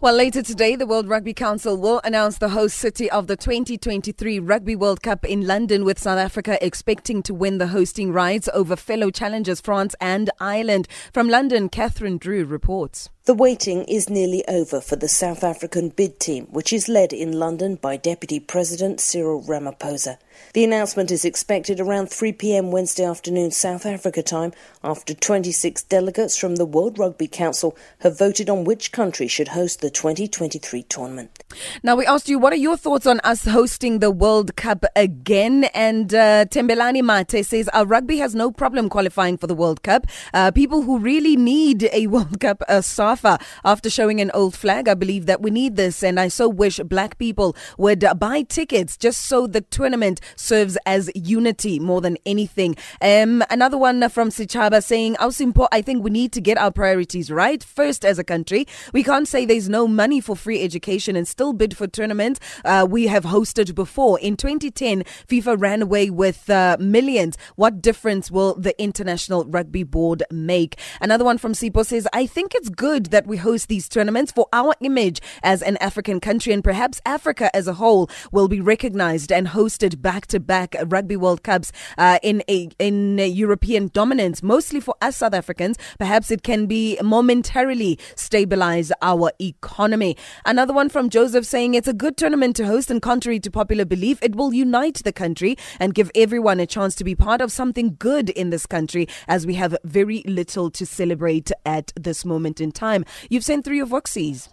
Well, later today, the World Rugby Council will announce the host city of the 2023 Rugby World Cup in London, with South Africa expecting to win the hosting rights over fellow challengers France and Ireland. From London, Catherine Drew reports. The waiting is nearly over for the South African bid team, which is led in London by Deputy President Cyril Ramaphosa. The announcement is expected around 3 p.m. Wednesday afternoon South Africa time after 26 delegates from the World Rugby Council have voted on which country should host the 2023 tournament. Now, we asked you, what are your thoughts on us hosting the World Cup again? And uh, Tembelani Mate says, our rugby has no problem qualifying for the World Cup. Uh, people who really need a World Cup are SAFA. After showing an old flag, I believe that we need this, and I so wish black people would buy tickets just so the tournament serves as unity more than anything. Um, another one from Sichaba saying, Ausimpo, I think we need to get our priorities right first as a country. We can't say there's no money for free education and still bid for tournaments uh, we have hosted before. In 2010, FIFA ran away with uh, millions. What difference will the International Rugby Board make? Another one from Sipo says, I think it's good that we host these tournaments for our image as an African country and perhaps Africa as a whole will be recognized and hosted back to back Rugby World Cups uh, in a, in a European dominance, mostly for us South Africans. Perhaps it can be momentarily stabilize our economy. Another one from Joseph saying it's a good tournament to host, and contrary to popular belief, it will unite the country and give everyone a chance to be part of something good in this country as we have very little to celebrate at this moment in time. You've sent through your Voxies.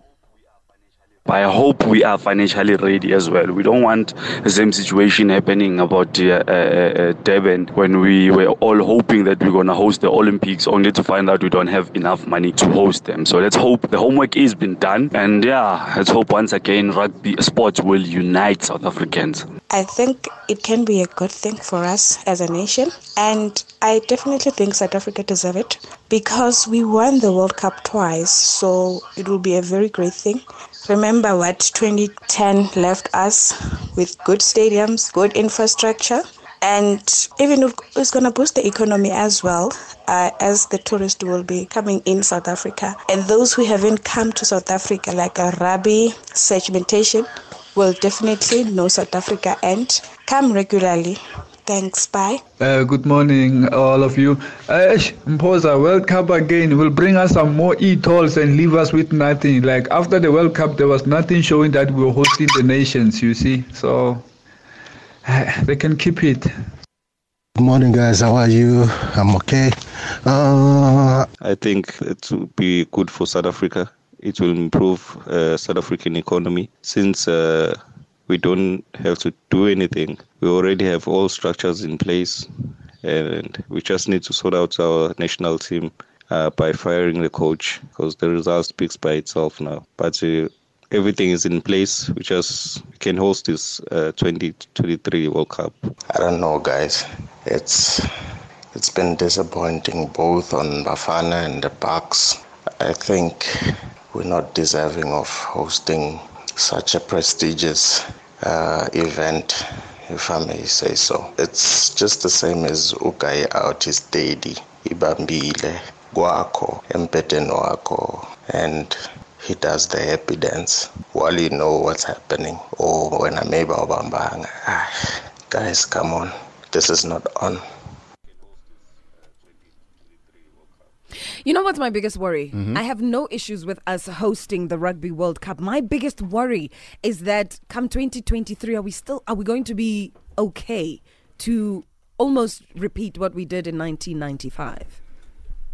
I hope we are financially ready as well. We don't want the same situation happening about uh, uh, uh, Durban when we were all hoping that we're going to host the Olympics only to find out we don't have enough money to host them. So let's hope the homework is been done. And yeah, let's hope once again rugby sports will unite South Africans. I think it can be a good thing for us as a nation. And I definitely think South Africa deserve it because we won the World Cup twice. So it will be a very great thing remember what 2010 left us with good stadiums, good infrastructure, and even it's going to boost the economy as well uh, as the tourists will be coming in South Africa. And those who haven't come to South Africa, like a rugby segmentation, will definitely know South Africa and come regularly Thanks. Bye. Uh, good morning, all of you. Uh, Mposa, World Cup again will bring us some more e-tolls and leave us with nothing. Like after the World Cup, there was nothing showing that we were hosting the nations, you see. So uh, they can keep it. Good morning, guys. How are you? I'm okay. Uh, I think it will be good for South Africa. It will improve uh, South African economy since uh, we don't have to do anything. We already have all structures in place, and we just need to sort out our national team uh, by firing the coach because the result speaks by itself now. But uh, everything is in place. We just can host this uh, 2023 World Cup. I don't know, guys. It's it's been disappointing both on Bafana and the Boks. I think we're not deserving of hosting such a prestigious uh, event, if I may say so. It's just the same as ugaye out his daddy, ibambile kwakho empeteni wakho and he does the happy dance. While you know what's happening or when I maybe ubambanga ah, guys come on. This is not on You know what's my biggest worry? Mm-hmm. I have no issues with us hosting the Rugby World Cup. My biggest worry is that come 2023, are we still are we going to be okay to almost repeat what we did in 1995?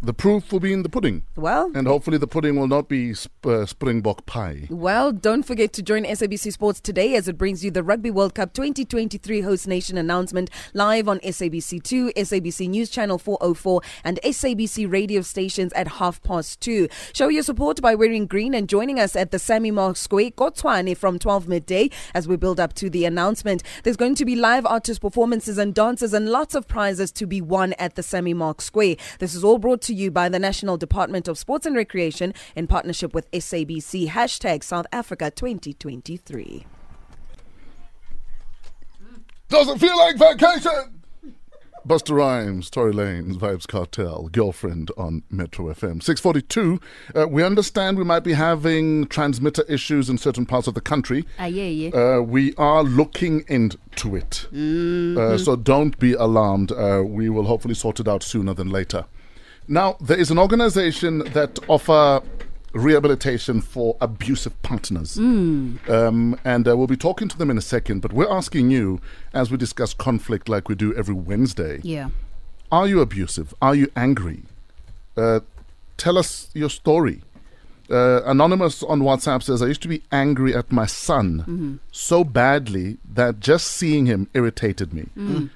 The proof will be in the pudding. Well, and hopefully the pudding will not be sp- uh, Springbok pie. Well, don't forget to join SABC Sports today as it brings you the Rugby World Cup 2023 host nation announcement live on SABC2, SABC News Channel 404, and SABC radio stations at half past two. Show your support by wearing green and joining us at the Sammy Mark Square, Tshwane, from 12 midday as we build up to the announcement. There's going to be live artist performances and dances and lots of prizes to be won at the Sammy Mark Square. This is all brought to you by the National Department of Sports and Recreation in partnership with SABC. Hashtag South Africa 2023. Doesn't feel like vacation. Busta Rhymes, Tory Lanez, Vybz Kartel, Girlfriend on Metro FM. 642, uh, we understand we might be having transmitter issues in certain parts of the country. Ah, yeah, yeah. Uh, we are looking into it. Uh, so don't be alarmed. Uh, we will hopefully sort it out sooner than later. Now, there is an organization that offer rehabilitation for abusive partners. Um, and uh, we'll be talking to them in a second, but we're asking you, as we discuss conflict like we do every Wednesday, Yeah. are you abusive? Are you angry? Uh, tell us your story. Uh, Anonymous on WhatsApp says, I used to be angry at my son so badly that just seeing him irritated me.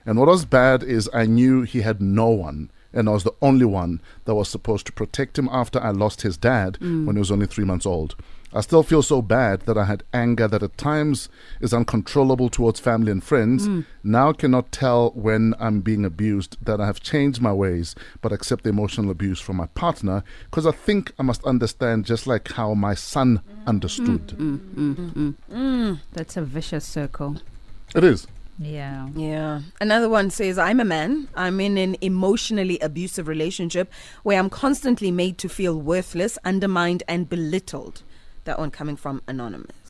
And what was bad is I knew he had no one, and I was the only one that was supposed to protect him after I lost his dad mm. when he was only three months old. I still feel so bad that I had anger that at times is uncontrollable towards family and friends. Mm. Now cannot tell when I'm being abused that I have changed my ways, but accept the emotional abuse from my partner because I think I must understand just like how my son mm. understood. That's a vicious circle. It is. Yeah. Yeah. Another one says, I'm a man. I'm in an emotionally abusive relationship where I'm constantly made to feel worthless, undermined, and belittled. That one coming from Anonymous.